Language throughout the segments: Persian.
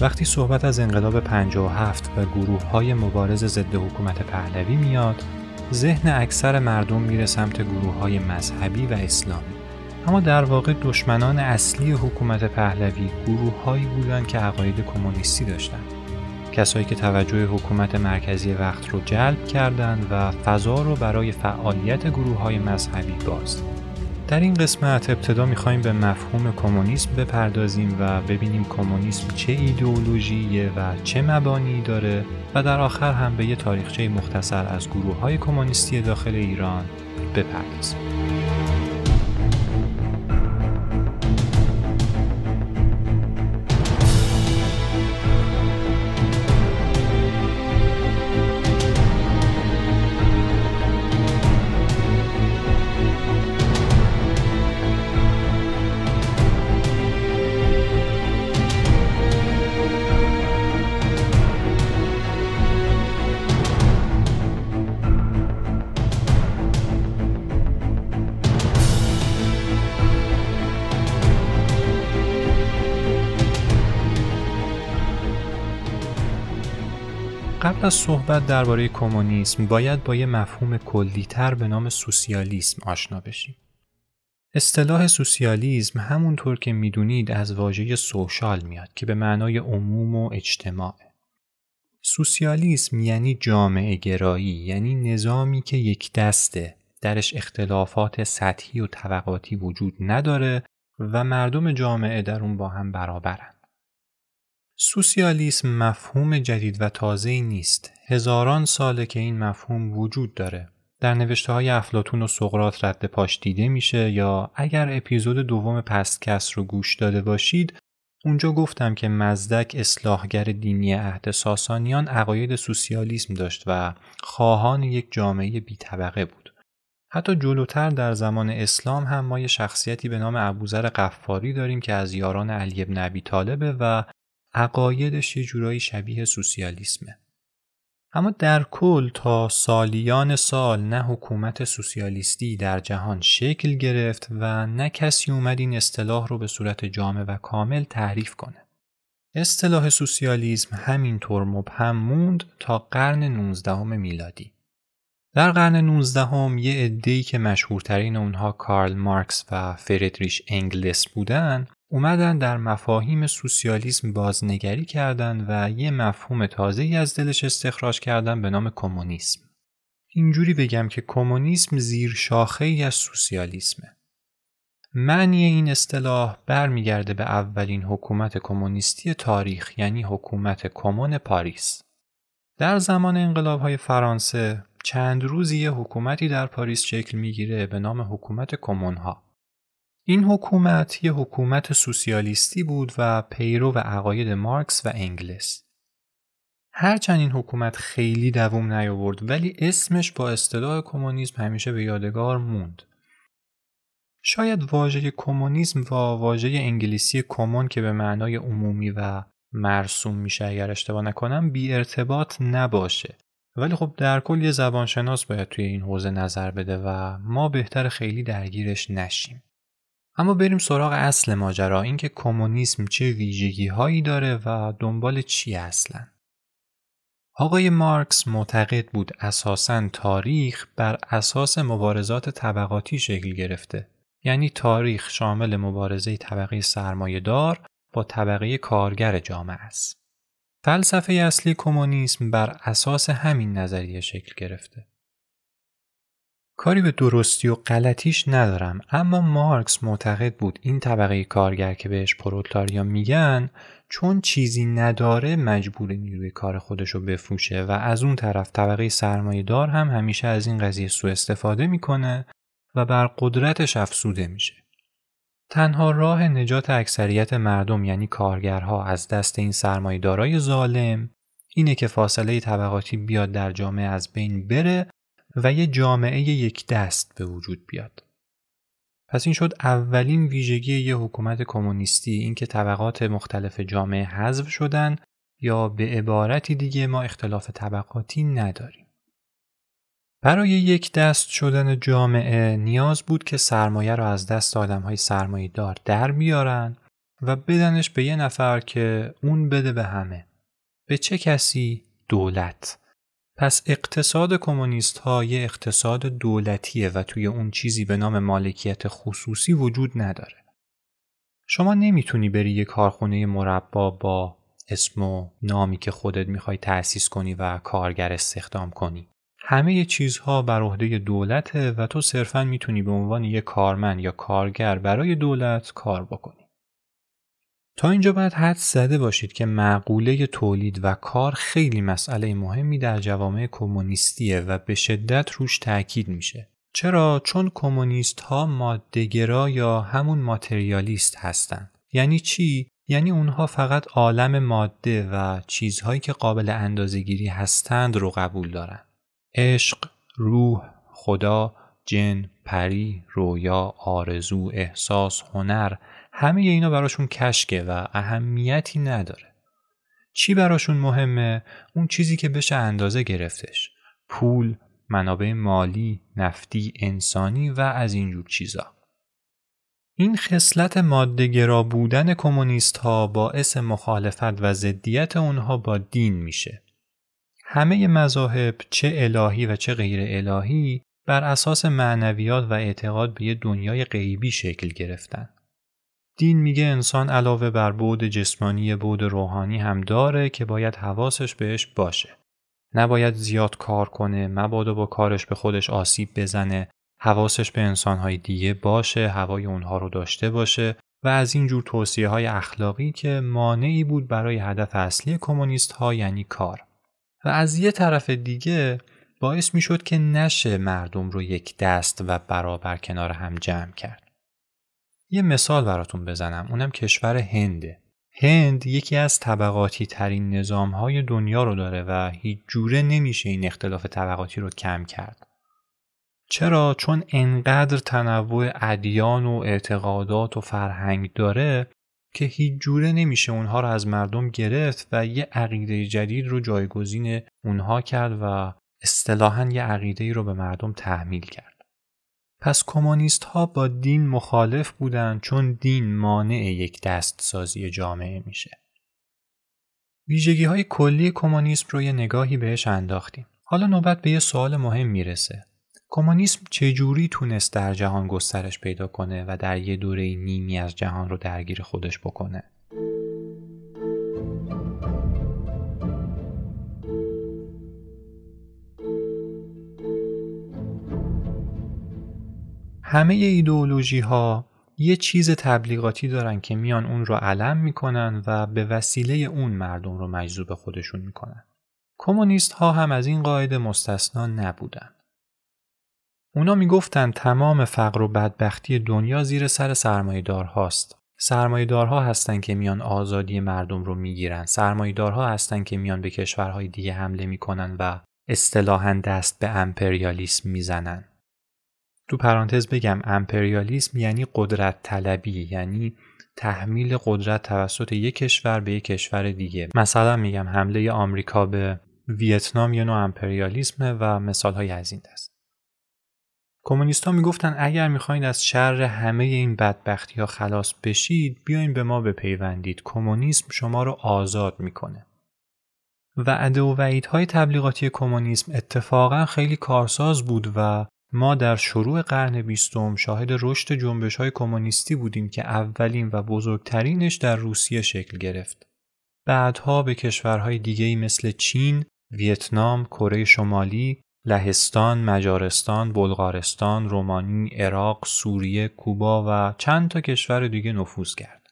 وقتی صحبت از انقلاب 57 و گروه های مبارز ضد حکومت پهلوی میاد ذهن اکثر مردم میره سمت گروه های مذهبی و اسلامی. اما در واقع دشمنان اصلی حکومت پهلوی گروه هایی بودند که عقاید کمونیستی داشتند. کسایی که توجه حکومت مرکزی وقت رو جلب کردند و فضا رو برای فعالیت گروه های مذهبی باز. در این قسمت ابتدا می‌خوایم به مفهوم کمونیسم بپردازیم و ببینیم کمونیسم چه ایدئولوژیه و چه مبانی داره و در آخر هم به یه تاریخچه مختصر از گروه های کمونیستی داخل ایران بپردازیم. از صحبت درباره کمونیسم باید با یه مفهوم کلیتر به نام سوسیالیسم آشنا بشیم. اصطلاح سوسیالیسم همونطور که می‌دونید از واژه سوشال میاد که به معنای عموم و اجتماع. سوسیالیسم یعنی جامعه گرایی یعنی نظامی که یک دسته درش اختلافات سطحی و طبقاتی وجود نداره و مردم جامعه در اون با هم برابرن. سوسیالیسم مفهوم جدید و تازه نیست. هزاران ساله که این مفهوم وجود داره. در نوشته های افلاتون و سقرات رد پاش دیده میشه یا اگر اپیزود دوم پستکس رو گوش داده باشید اونجا گفتم که مزدک اصلاحگر دینی عهد ساسانیان عقاید سوسیالیسم داشت و خواهان یک جامعه بی طبقه بود. حتی جلوتر در زمان اسلام هم ما یه شخصیتی به نام ابوذر قفاری داریم که از یاران علی بن ابی طالبه و عقایدش یه جورایی شبیه سوسیالیسمه. اما در کل تا سالیان سال نه حکومت سوسیالیستی در جهان شکل گرفت و نه کسی اومد این اصطلاح رو به صورت جامع و کامل تعریف کنه. اصطلاح سوسیالیسم همینطور مبهم موند تا قرن 19 میلادی. در قرن 19 هم یه عده‌ای که مشهورترین اونها کارل مارکس و فردریش انگلس بودن اومدن در مفاهیم سوسیالیسم بازنگری کردند و یه مفهوم تازه از دلش استخراج کردن به نام کمونیسم. اینجوری بگم که کمونیسم زیر شاخه ای از سوسیالیسمه. معنی این اصطلاح برمیگرده به اولین حکومت کمونیستی تاریخ یعنی حکومت کمون پاریس. در زمان انقلاب های فرانسه چند روزی یه حکومتی در پاریس شکل می‌گیره به نام حکومت کمون ها. این حکومت یه حکومت سوسیالیستی بود و پیرو و عقاید مارکس و انگلس. هرچند این حکومت خیلی دووم نیاورد ولی اسمش با اصطلاح کمونیسم همیشه به یادگار موند. شاید واژه کمونیسم و واژه انگلیسی کمون که به معنای عمومی و مرسوم میشه اگر اشتباه نکنم بی ارتباط نباشه ولی خب در کل یه زبانشناس باید توی این حوزه نظر بده و ما بهتر خیلی درگیرش نشیم. اما بریم سراغ اصل ماجرا اینکه کمونیسم چه ویژگی هایی داره و دنبال چی اصلا. آقای مارکس معتقد بود اساسا تاریخ بر اساس مبارزات طبقاتی شکل گرفته. یعنی تاریخ شامل مبارزه طبقه دار با طبقه کارگر جامعه است. فلسفه اصلی کمونیسم بر اساس همین نظریه شکل گرفته. کاری به درستی و غلطیش ندارم اما مارکس معتقد بود این طبقه کارگر که بهش پرولتاریا میگن چون چیزی نداره مجبور نیروی کار خودش رو بفروشه و از اون طرف طبقه سرمایه دار هم همیشه از این قضیه سوء استفاده می‌کنه و بر قدرتش افسوده میشه. تنها راه نجات اکثریت مردم یعنی کارگرها از دست این سرمایه‌دارای ظالم اینه که فاصله طبقاتی بیاد در جامعه از بین بره و یه جامعه یک دست به وجود بیاد. پس این شد اولین ویژگی یه حکومت کمونیستی اینکه طبقات مختلف جامعه حذف شدن یا به عبارتی دیگه ما اختلاف طبقاتی نداریم. برای یک دست شدن جامعه نیاز بود که سرمایه را از دست آدم های سرمایه دار در بیارن و بدنش به یه نفر که اون بده به همه. به چه کسی؟ دولت. پس اقتصاد کمونیست ها یه اقتصاد دولتیه و توی اون چیزی به نام مالکیت خصوصی وجود نداره. شما نمی‌تونی بری یه کارخونه مربا با اسم و نامی که خودت می‌خوای تأسیس کنی و کارگر استخدام کنی. همه چیزها بر عهده دولته و تو صرفا می‌تونی به عنوان یک کارمند یا کارگر برای دولت کار بکنی. تا اینجا باید حد زده باشید که معقوله تولید و کار خیلی مسئله مهمی در جوامع کمونیستیه و به شدت روش تاکید میشه. چرا؟ چون کمونیست ها مادهگرا یا همون ماتریالیست هستن. یعنی چی؟ یعنی اونها فقط عالم ماده و چیزهایی که قابل اندازهگیری هستند رو قبول دارن. عشق، روح، خدا، جن، پری، رویا، آرزو، احساس، هنر همه اینا براشون کشکه و اهمیتی نداره. چی براشون مهمه؟ اون چیزی که بشه اندازه گرفتش. پول، منابع مالی، نفتی، انسانی و از اینجور چیزا. این خصلت مادهگرا بودن کمونیست ها باعث مخالفت و ضدیت اونها با دین میشه. همه مذاهب چه الهی و چه غیر الهی بر اساس معنویات و اعتقاد به یه دنیای غیبی شکل گرفتن. دین میگه انسان علاوه بر بود جسمانی بود روحانی هم داره که باید حواسش بهش باشه. نباید زیاد کار کنه، مبادا با کارش به خودش آسیب بزنه، حواسش به انسانهای دیگه باشه، هوای اونها رو داشته باشه و از این جور توصیه های اخلاقی که مانعی بود برای هدف اصلی کمونیست ها یعنی کار. و از یه طرف دیگه باعث می شد که نشه مردم رو یک دست و برابر کنار هم جمع کرد. یه مثال براتون بزنم اونم کشور هنده. هند یکی از طبقاتی ترین نظام های دنیا رو داره و هیچ جوره نمیشه این اختلاف طبقاتی رو کم کرد. چرا؟ چون انقدر تنوع ادیان و اعتقادات و فرهنگ داره که هیچ جوره نمیشه اونها رو از مردم گرفت و یه عقیده جدید رو جایگزین اونها کرد و اصطلاحا یه عقیده رو به مردم تحمیل کرد. پس کمونیست ها با دین مخالف بودن چون دین مانع یک دستسازی جامعه میشه. ویژگی های کلی کمونیسم رو یه نگاهی بهش انداختیم. حالا نوبت به یه سوال مهم می‌رسه. کمونیسم چجوری تونست در جهان گسترش پیدا کنه و در یه دوره نیمی از جهان رو درگیر خودش بکنه؟ همه ایدئولوژی ها یه چیز تبلیغاتی دارن که میان اون رو علم می‌کنن و به وسیله اون مردم رو مجذوب خودشون می‌کنن. کمونیست ها هم از این قاعده مستثنا نبودن. اونا می‌گفتن تمام فقر و بدبختی دنیا زیر سر سرمایدار هاست. سرمایدارها هستن که میان آزادی مردم رو می‌گیرن. سرمایدارها هستن که میان به کشورهای دیگه حمله می‌کنن و اصطلاحا دست به امپریالیسم می‌زنن. تو پرانتز بگم امپریالیسم یعنی قدرت طلبی یعنی تحمیل قدرت توسط یک کشور به یک کشور دیگه. مثلا میگم حمله آمریکا به ویتنام یه نوع امپریالیسمه و مثال های از این دست. کمونیستا می‌گفتن اگر می‌خواین از شر همه این بدبختی ها خلاص بشید بیاین به ما بپیوندید. کمونیسم شما رو آزاد می‌کنه. وعده و وعیدهای تبلیغاتی کمونیسم اتفاقا خیلی کارساز بود و ما در شروع قرن بیستم شاهد رشد جنبش های کمونیستی بودیم که اولین و بزرگترینش در روسیه شکل گرفت. بعدها به کشورهای دیگه مثل چین، ویتنام، کره شمالی، لهستان، مجارستان، بلغارستان، رومانی، عراق، سوریه، کوبا و چند تا کشور دیگه نفوذ کرد.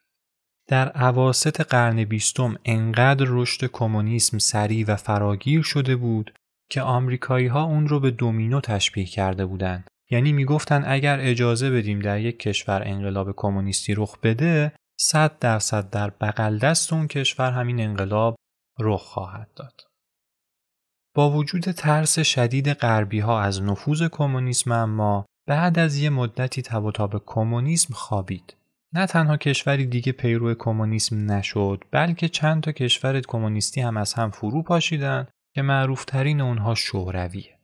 در عواست قرن بیستم انقدر رشد کمونیسم سریع و فراگیر شده بود که آمریکایی ها اون رو به دومینو تشبیه کرده بودند. یعنی می‌گفتن اگر اجازه بدیم در یک کشور انقلاب کمونیستی رخ بده 100 درصد در بغل دست اون کشور همین انقلاب رخ خواهد داد. با وجود ترس شدید غربی ها از نفوذ کمونیسم اما بعد از یه مدتی تب و تاب کمونیسم خوابید. نه تنها کشوری دیگه پیرو کمونیسم نشد بلکه چند تا کشور کمونیستی هم از هم فرو پاشیدن که معروفترین اونها شورویه.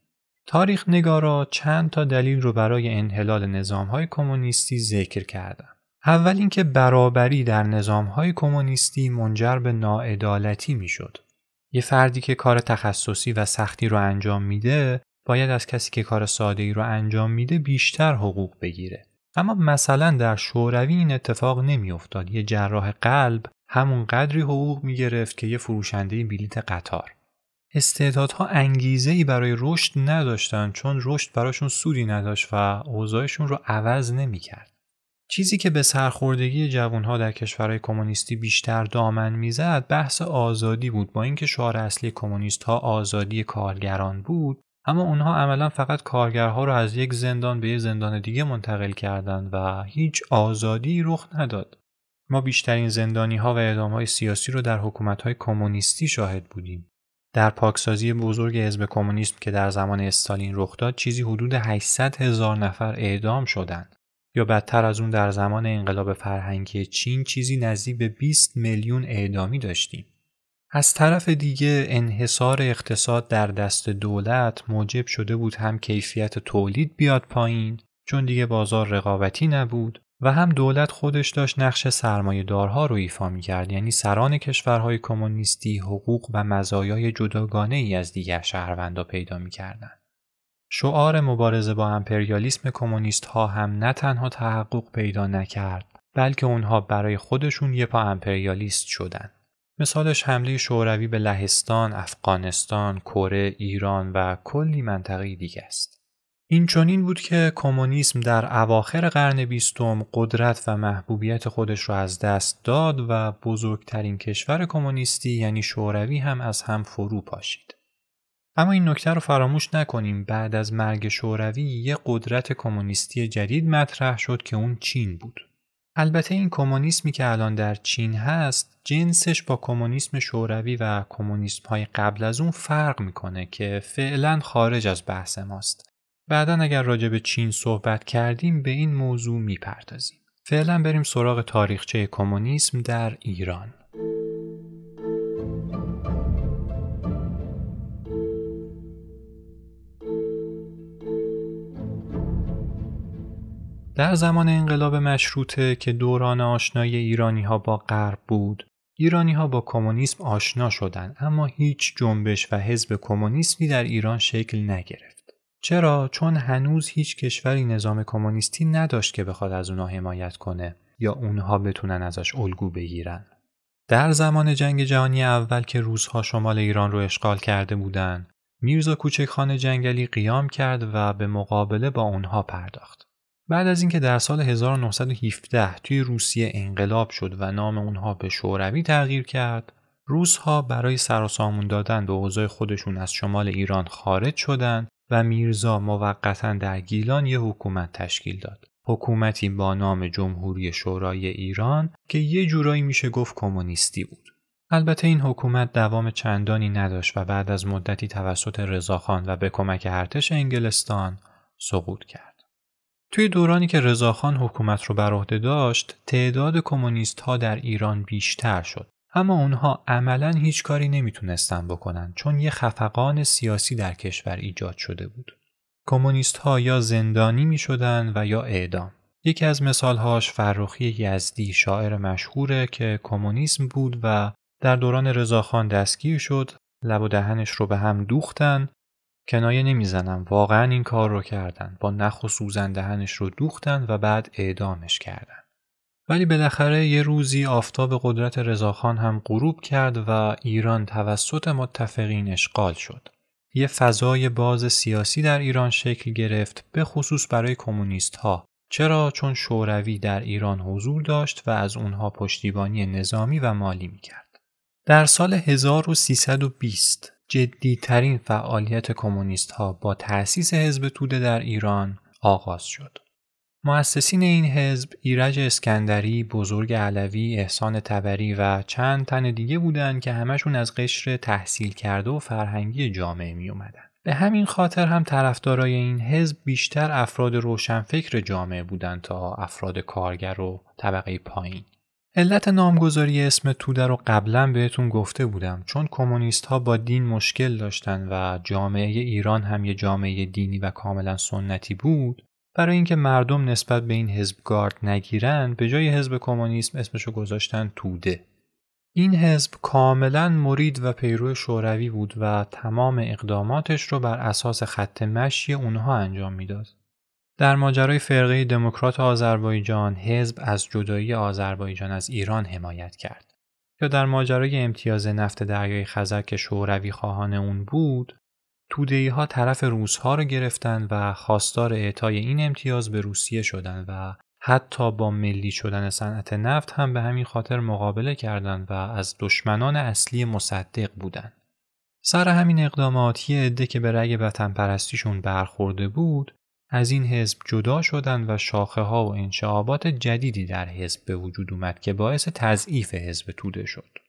تاریخ نگارا چند تا دلیل رو برای انحلال نظام های کمونیستی ذکر کردن. اول اینکه برابری در نظامهای کمونیستی منجر به ناعدالتی می‌شد. یه فردی که کار تخصصی و سختی رو انجام میده باید از کسی که کار ساده ای رو انجام میده بیشتر حقوق بگیره. اما مثلا در شوروی این اتفاق نمیافتاد. یه جراح قلب همون قدری حقوق می‌گرفت که یه فروشنده بلیت قطار. استعدادها انگیزه ای برای رشد نداشتن چون رشد براشون سودی نداشت و اوضاعشون رو عوض نمی‌کرد. چیزی که به سرخوردگی جوانها در کشورهای کمونیستی بیشتر دامن می‌زد بحث آزادی بود. با اینکه شعار اصلی کمونیست ها آزادی کارگران بود اما اونها عملا فقط کارگرها رو از یک زندان به یک زندان دیگه منتقل کردند و هیچ آزادی رخ نداد. ما بیشترین زندانی ها و اعدام های سیاسی رو در حکومت های کمونیستی شاهد بودیم. در پاکسازی بزرگ حزب کمونیسم که در زمان استالین رخ داد چیزی حدود 800 هزار نفر اعدام شدند یا بدتر از اون در زمان انقلاب فرهنگی چین چیزی نزدیک به 20 میلیون اعدامی داشتیم. از طرف دیگه انحصار اقتصاد در دست دولت موجب شده بود هم کیفیت تولید بیاد پایین چون دیگه بازار رقابتی نبود و هم دولت خودش داشت نقش سرمایه دارها رو ایفا می کرد یعنی سران کشورهای کمونیستی حقوق و مزایای جداگانه ای از دیگر شهروندا پیدا می کردن. شعار مبارزه با امپریالیسم کمونیست ها هم نه تنها تحقق پیدا نکرد بلکه اونها برای خودشون یه پا امپریالیست شدن. مثالش حمله شوروی به لهستان، افغانستان، کره، ایران و کلی منطقه دیگه است. این چنین بود که کمونیسم در اواخر قرن بیستم قدرت و محبوبیت خودش را از دست داد و بزرگترین کشور کمونیستی یعنی شوروی هم از هم فرو پاشید. اما این نکته رو فراموش نکنیم بعد از مرگ شوروی یه قدرت کمونیستی جدید مطرح شد که اون چین بود. البته این کمونیسمی که الان در چین هست جنسش با کمونیسم شوروی و کمونیسم های قبل از اون فرق می‌کنه که فعلا خارج از بحث ماست. بعدا اگر راجع به چین صحبت کردیم به این موضوع می‌پردازیم. فعلا بریم سراغ تاریخچه کمونیسم در ایران. در زمان انقلاب مشروطه که دوران آشنایی ایرانی ها با غرب بود ایرانی ها با کمونیسم آشنا شدند اما هیچ جنبش و حزب کمونیسمی در ایران شکل نگرفت چرا؟ چون هنوز هیچ کشوری نظام کمونیستی نداشت که بخواد از اونها حمایت کنه یا اونها بتونن ازش الگو بگیرن. در زمان جنگ جهانی اول که روزها شمال ایران رو اشغال کرده بودند میرزا کوچکخان جنگلی قیام کرد و به مقابله با اونها پرداخت. بعد از اینکه در سال 1917 توی روسیه انقلاب شد و نام اونها به شوروی تغییر کرد، روسها برای سراسامون دادن به اوضاع خودشون از شمال ایران خارج شدند و میرزا موقتا در گیلان یه حکومت تشکیل داد. حکومتی با نام جمهوری شورای ایران که یه جورایی میشه گفت کمونیستی بود. البته این حکومت دوام چندانی نداشت و بعد از مدتی توسط رضاخان و به کمک ارتش انگلستان سقوط کرد. توی دورانی که رضاخان حکومت رو بر عهده داشت، تعداد کمونیست ها در ایران بیشتر شد. اما اونها عملا هیچ کاری نمی‌تونستن بکنن چون یه خفقان سیاسی در کشور ایجاد شده بود. کمونیست ها یا زندانی می شدن و یا اعدام. یکی از مثالهاش فرخی یزدی شاعر مشهوره که کمونیسم بود و در دوران رضاخان دستگیر شد. لب و دهنش رو به هم دوختن. کنایه نمی‌زنم واقعا این کار رو کردن. با نخ و سوزن دهنش رو دوختن و بعد اعدامش کردن. ولی بالاخره یه روزی آفتاب قدرت رضاخان هم غروب کرد و ایران توسط متفقین اشغال شد. یه فضای باز سیاسی در ایران شکل گرفت به خصوص برای کمونیست ها چرا؟ چون شوروی در ایران حضور داشت و از اونها پشتیبانی نظامی و مالی می‌کرد. در سال 1320 جدیترین فعالیت کمونیست ها با تأسیس حزب توده در ایران آغاز شد. مؤسسین این حزب ایرج اسکندری، بزرگ علوی، احسان تبری و چند تن دیگه بودند که همشون از قشر تحصیل کرده و فرهنگی جامعه می اومدن. به همین خاطر هم طرفدارای این حزب بیشتر افراد روشنفکر جامعه بودند تا افراد کارگر و طبقه پایین. علت نامگذاری اسم توده رو قبلا بهتون گفته بودم چون کمونیست ها با دین مشکل داشتن و جامعه ایران هم یه جامعه دینی و کاملا سنتی بود برای اینکه مردم نسبت به این حزب گارد نگیرن به جای حزب کمونیسم اسمشو گذاشتن توده این حزب کاملا مرید و پیرو شوروی بود و تمام اقداماتش رو بر اساس خط مشی اونها انجام می‌داد. در ماجرای فرقه دموکرات آذربایجان حزب از جدایی آذربایجان از ایران حمایت کرد. یا در ماجرای امتیاز نفت دریای خزر که شوروی خواهان اون بود تودهی ها طرف روسها رو گرفتن و خواستار اعطای این امتیاز به روسیه شدن و حتی با ملی شدن صنعت نفت هم به همین خاطر مقابله کردند و از دشمنان اصلی مصدق بودند. سر همین اقدامات یه عده که به رأی وطن پرستیشون برخورده بود از این حزب جدا شدن و شاخه ها و انشعابات جدیدی در حزب به وجود اومد که باعث تضعیف حزب توده شد.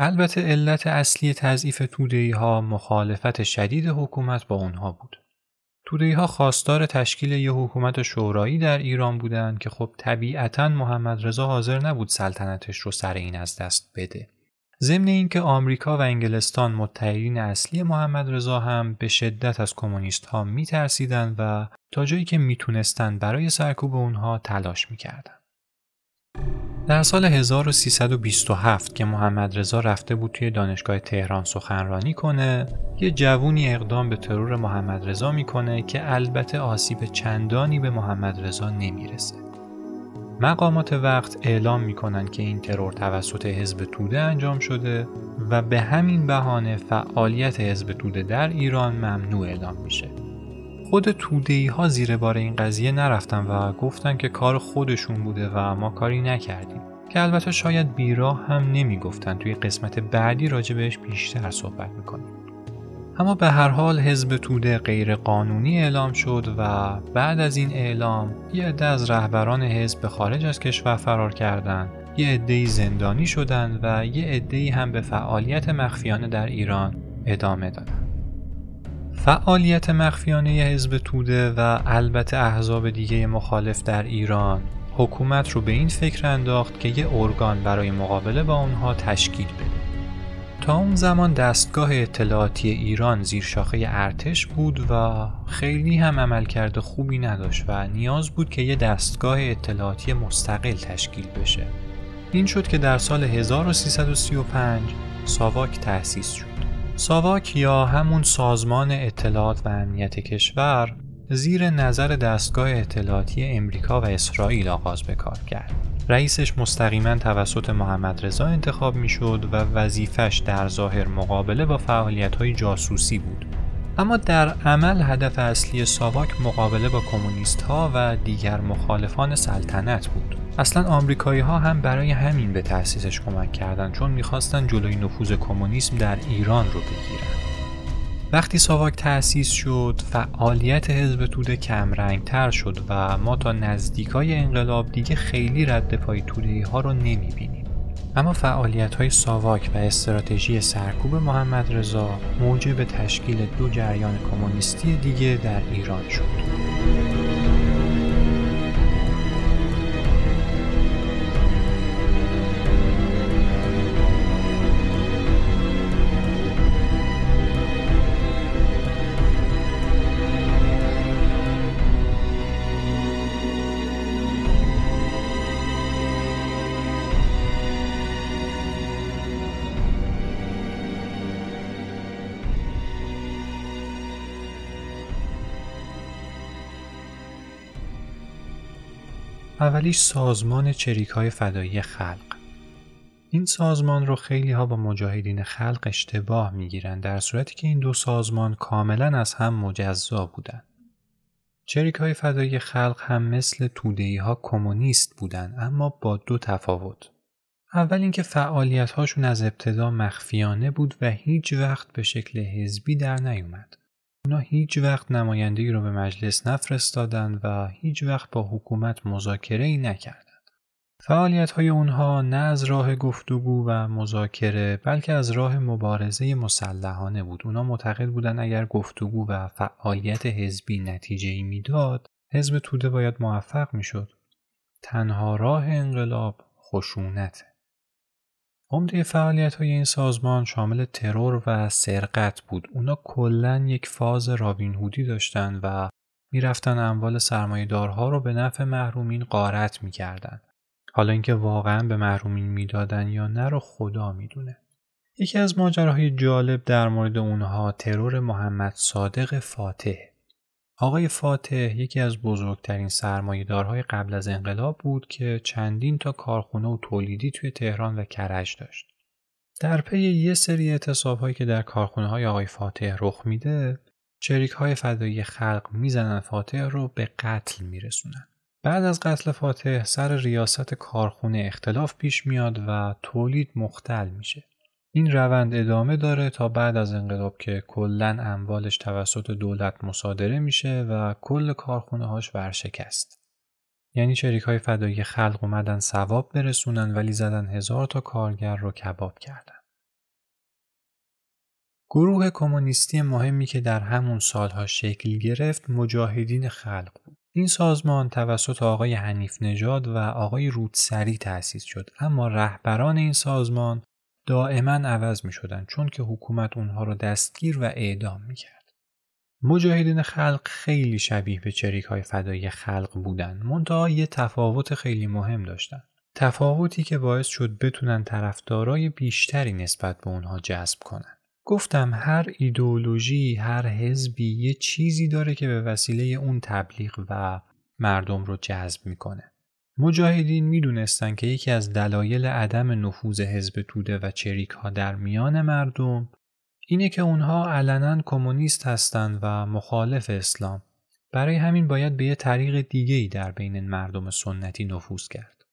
البته علت اصلی تضعیف توده ها مخالفت شدید حکومت با اونها بود. توده ها خواستار تشکیل یه حکومت شورایی در ایران بودند که خب طبیعتا محمد رضا حاضر نبود سلطنتش رو سر این از دست بده. ضمن اینکه آمریکا و انگلستان متحدین اصلی محمد رضا هم به شدت از کمونیست ها میترسیدند و تا جایی که می‌تونستند برای سرکوب اونها تلاش می‌کردند. در سال 1327 که محمد رضا رفته بود توی دانشگاه تهران سخنرانی کنه یه جوونی اقدام به ترور محمد رضا می‌کنه که البته آسیب چندانی به محمد رضا نمی‌رسه. مقامات وقت اعلام می‌کنن که این ترور توسط حزب توده انجام شده و به همین بهانه فعالیت حزب توده در ایران ممنوع اعلام میشه. خود تودهی ها زیر بار این قضیه نرفتن و گفتن که کار خودشون بوده و ما کاری نکردیم. که البته شاید بیراه هم نمی‌گفتن. توی قسمت بعدی راجع بهش بیشتر صحبت می‌کنیم. اما به هر حال حزب توده غیر قانونی اعلام شد و بعد از این اعلام یه عده از رهبران حزب به خارج از کشور فرار کردند یه عده‌ای زندانی شدند و یه عده‌ای هم به فعالیت مخفیانه در ایران ادامه دادند فعالیت مخفیانه حزب توده و البته احزاب دیگه مخالف در ایران حکومت رو به این فکر انداخت که یه ارگان برای مقابله با اونها تشکیل بده. تا اون زمان دستگاه اطلاعاتی ایران زیر شاخه ارتش بود و خیلی هم عملکرد خوبی نداشت و نیاز بود که یه دستگاه اطلاعاتی مستقل تشکیل بشه. این شد که در سال 1335 ساواک تأسیس شد. ساواک یا همون سازمان اطلاعات و امنیت کشور زیر نظر دستگاه اطلاعاتی امریکا و اسرائیل آغاز به کار کرد. رئیسش مستقیما توسط محمد رضا انتخاب می‌شد و وظیفش در ظاهر مقابله با فعالیت های جاسوسی بود. اما در عمل هدف اصلی ساواک مقابله با کمونیست ها و دیگر مخالفان سلطنت بود. اصلا آمریکایی ها هم برای همین به تأسیسش کمک کردند چون می‌خواستن جلوی نفوذ کمونیسم در ایران رو بگیرن. وقتی ساواک تأسیس شد فعالیت حزب توده کم تر شد و ما تا نزدیکای انقلاب دیگه خیلی رد پای توده ها رو نمی بینیم. اما فعالیت های ساواک و استراتژی سرکوب محمد رضا موجب تشکیل دو جریان کمونیستی دیگه در ایران شد. اولیش سازمان چریک های فدایی خلق این سازمان رو خیلی ها با مجاهدین خلق اشتباه می‌گیرند در صورتی که این دو سازمان کاملا از هم مجزا بودند. چریک های فدایی خلق هم مثل تودهی ها کمونیست بودند اما با دو تفاوت. اول اینکه فعالیت هاشون از ابتدا مخفیانه بود و هیچ وقت به شکل حزبی در نیومد. اونا هیچ وقت نماینده رو به مجلس نفرستادند و هیچ وقت با حکومت مذاکره ای نکردند. فعالیت های اونها نه از راه گفتگو و مذاکره بلکه از راه مبارزه مسلحانه بود. اونا معتقد بودن اگر گفتگو و فعالیت حزبی نتیجه ای می‌داد، حزب توده باید موفق می‌شد. تنها راه انقلاب خشونته. عمده فعالیت های این سازمان شامل ترور و سرقت بود. اونا کلا یک فاز رابین هودی داشتن و می‌رفتن اموال سرمایهدارها رو به نفع محرومین غارت می‌کردن. حالا اینکه واقعا به محرومین می‌دادن یا نه رو خدا می‌دونه. یکی از ماجراهای جالب در مورد اونها ترور محمد صادق فاتح. آقای فاتح یکی از بزرگترین سرمایهدارهای قبل از انقلاب بود که چندین تا کارخونه و تولیدی توی تهران و کرج داشت. در پی یه سری اعتصاب که در کارخونه های آقای فاتح رخ میده چریک های فدایی خلق می‌زنن فاتح رو به قتل میرسونن. بعد از قتل فاتح سر ریاست کارخونه اختلاف پیش میاد و تولید مختل میشه. این روند ادامه داره تا بعد از انقلاب که کلا اموالش توسط دولت مصادره میشه و کل کارخونه هاش ورشکست. یعنی شریک های فدایی خلق اومدن ثواب برسونن ولی زدن هزار تا کارگر رو کباب کردن. گروه کمونیستی مهمی که در همون سالها شکل گرفت مجاهدین خلق بود. این سازمان توسط آقای حنیف نژاد و آقای رودسری تأسیس شد اما رهبران این سازمان دائما عوض می شدن چون که حکومت اونها رو دستگیر و اعدام می کرد. مجاهدین خلق خیلی شبیه به چریک های فدایی خلق بودن منتها یه تفاوت خیلی مهم داشتن. تفاوتی که باعث شد بتونن طرفدارای بیشتری نسبت به اونها جذب کنن. گفتم هر ایدئولوژی هر حزبی یه چیزی داره که به وسیله اون تبلیغ و مردم رو جذب می‌کنه. مجاهدین می‌دونستند که یکی از دلایل عدم نفوذ حزب توده و چریک ها در میان مردم اینه که اونها علنا کمونیست هستند و مخالف اسلام. برای همین باید به یه طریق دیگه ای در بین مردم سنتی نفوذ کرد.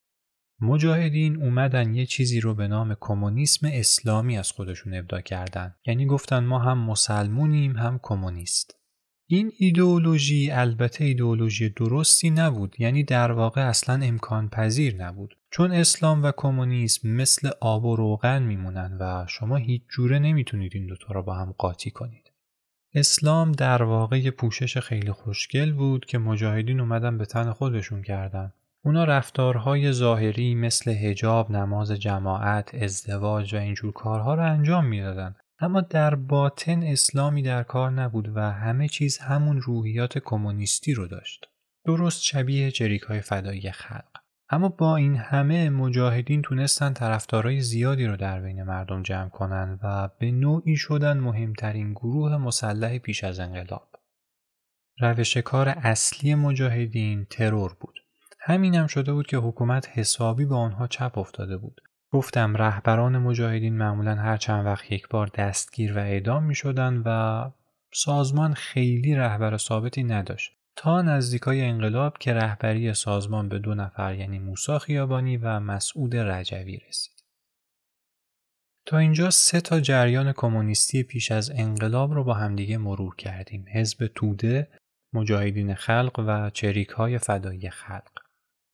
مجاهدین اومدن یه چیزی رو به نام کمونیسم اسلامی از خودشون ابدا کردن. یعنی گفتن ما هم مسلمونیم هم کمونیست. این ایدئولوژی البته ایدئولوژی درستی نبود یعنی در واقع اصلا امکان پذیر نبود. چون اسلام و کمونیسم مثل آب و روغن میمونن و شما هیچ جوره نمی‌تونید این دوتا را با هم قاطی کنید. اسلام در واقع یه پوشش خیلی خوشگل بود که مجاهدین اومدن به تن خودشون کردن. اونا رفتارهای ظاهری مثل هجاب، نماز جماعت، ازدواج و اینجور کارها رو انجام می‌دادن. اما در باطن اسلامی در کار نبود و همه چیز همون روحیات کمونیستی رو داشت. درست شبیه جریک های فدایی خلق. اما با این همه مجاهدین تونستن طرفدارای زیادی رو در بین مردم جمع کنن و به نوعی شدن مهمترین گروه مسلح پیش از انقلاب. روش کار اصلی مجاهدین ترور بود. همینم هم شده بود که حکومت حسابی با آنها چپ افتاده بود. گفتم رهبران مجاهدین معمولا هر چند وقت یک بار دستگیر و اعدام می شدن و سازمان خیلی رهبر ثابتی نداشت تا نزدیکای انقلاب که رهبری سازمان به دو نفر یعنی موسا خیابانی و مسعود رجوی رسید. تا اینجا سه تا جریان کمونیستی پیش از انقلاب رو با همدیگه مرور کردیم. حزب توده، مجاهدین خلق و چریک های فدایی خلق.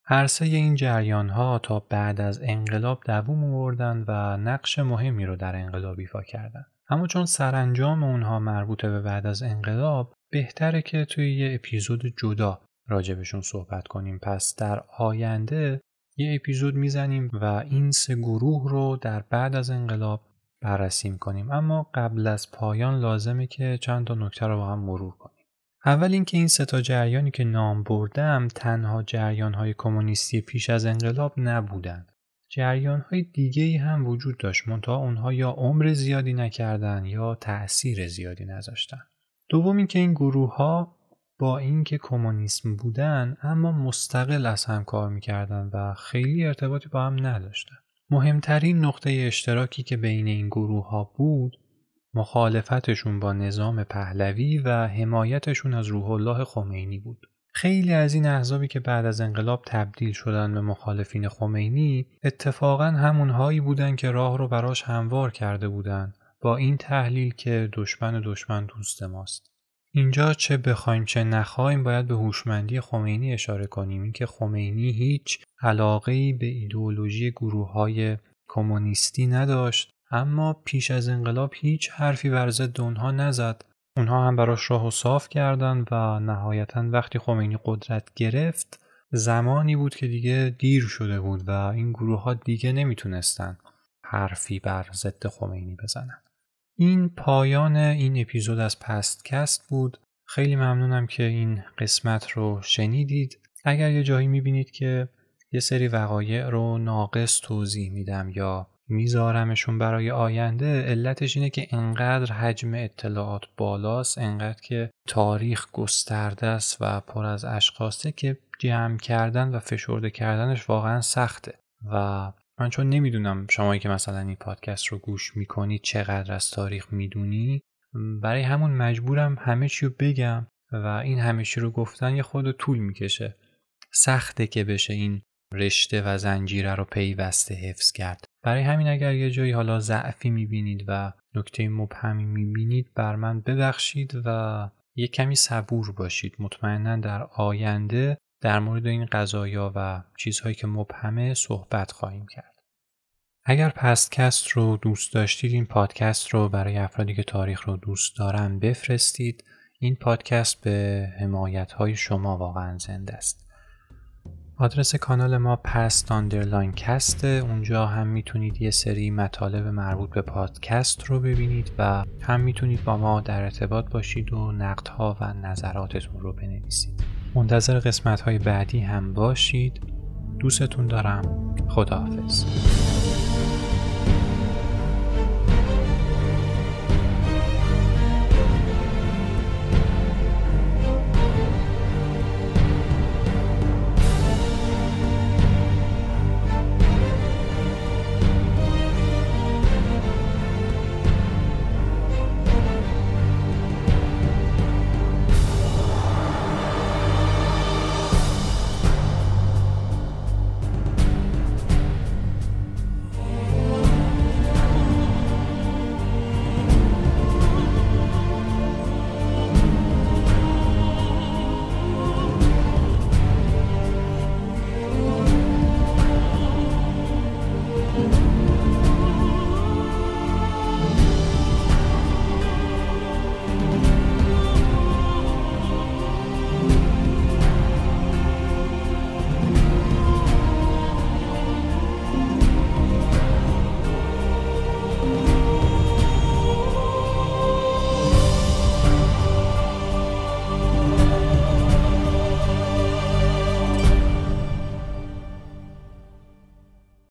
هر سه این جریان ها تا بعد از انقلاب دووم آوردن و نقش مهمی رو در انقلاب ایفا کردن. اما چون سرانجام اونها مربوطه به بعد از انقلاب بهتره که توی یه اپیزود جدا راجبشون صحبت کنیم. پس در آینده یه اپیزود می‌زنیم و این سه گروه رو در بعد از انقلاب بررسی کنیم. اما قبل از پایان لازمه که چند تا نکته رو با هم مرور کنیم. اول اینکه این ستا جریانی که نام بردم تنها جریان های کمونیستی پیش از انقلاب نبودند. جریان های دیگه هم وجود داشت منتها اونها یا عمر زیادی نکردن یا تأثیر زیادی نذاشتن. دوم اینکه این گروه ها با اینکه کمونیسم بودن اما مستقل از هم کار می‌کردن و خیلی ارتباطی با هم نداشتن. مهمترین نقطه اشتراکی که بین این گروه ها بود مخالفتشون با نظام پهلوی و حمایتشون از روح الله خمینی بود. خیلی از این احزابی که بعد از انقلاب تبدیل شدن به مخالفین خمینی اتفاقا همونهایی بودن که راه رو براش هموار کرده بودن با این تحلیل که دشمن دشمن دوست ماست. اینجا چه بخوایم چه نخوایم باید به هوشمندی خمینی اشاره کنیم اینکه خمینی هیچ علاقه به ایدئولوژی گروه های کمونیستی نداشت اما پیش از انقلاب هیچ حرفی بر ضد اونها نزد. اونها هم براش راه و صاف کردند و نهایتا وقتی خمینی قدرت گرفت زمانی بود که دیگه دیر شده بود و این گروه ها دیگه نمی‌تونستن حرفی بر ضد خمینی بزنن. این پایان این اپیزود از پستکست بود. خیلی ممنونم که این قسمت رو شنیدید. اگر یه جایی می‌بینید که یه سری وقایع رو ناقص توضیح میدم یا میذارمشون برای آینده علتش اینه که انقدر حجم اطلاعات بالاست انقدر که تاریخ گسترده است و پر از اشخاصه که جمع کردن و فشرده کردنش واقعا سخته. و من چون نمی‌دونم شمایی که مثلا این پادکست رو گوش می‌کنی چقدر از تاریخ می‌دونی برای همون مجبورم همه چی رو بگم و این همه چی رو گفتن یه خود طول می‌کشه. سخته که بشه این رشته و زنجیره رو پیوسته حفظ کرد. برای همین اگر یه جایی حالا ضعفی می‌بینید و نکته مبهمی می‌بینید بر من ببخشید و یه کمی صبور باشید. مطمئنا در آینده در مورد این قضایا و چیزهایی که مبهمه صحبت خواهیم کرد. اگر PostCast رو دوست داشتید این پادکست رو برای افرادی که تاریخ رو دوست دارن بفرستید. این پادکست به حمایت های شما واقعا زنده است. آدرس کانال ما post underline cast ه. اونجا هم می‌تونید یه سری مطالب مربوط به پادکست رو ببینید و هم می‌تونید با ما در ارتباط باشید و نقدها و نظراتتون رو بنویسید. منتظر قسمت های بعدی هم باشید. دوستتون دارم. خداحافظ.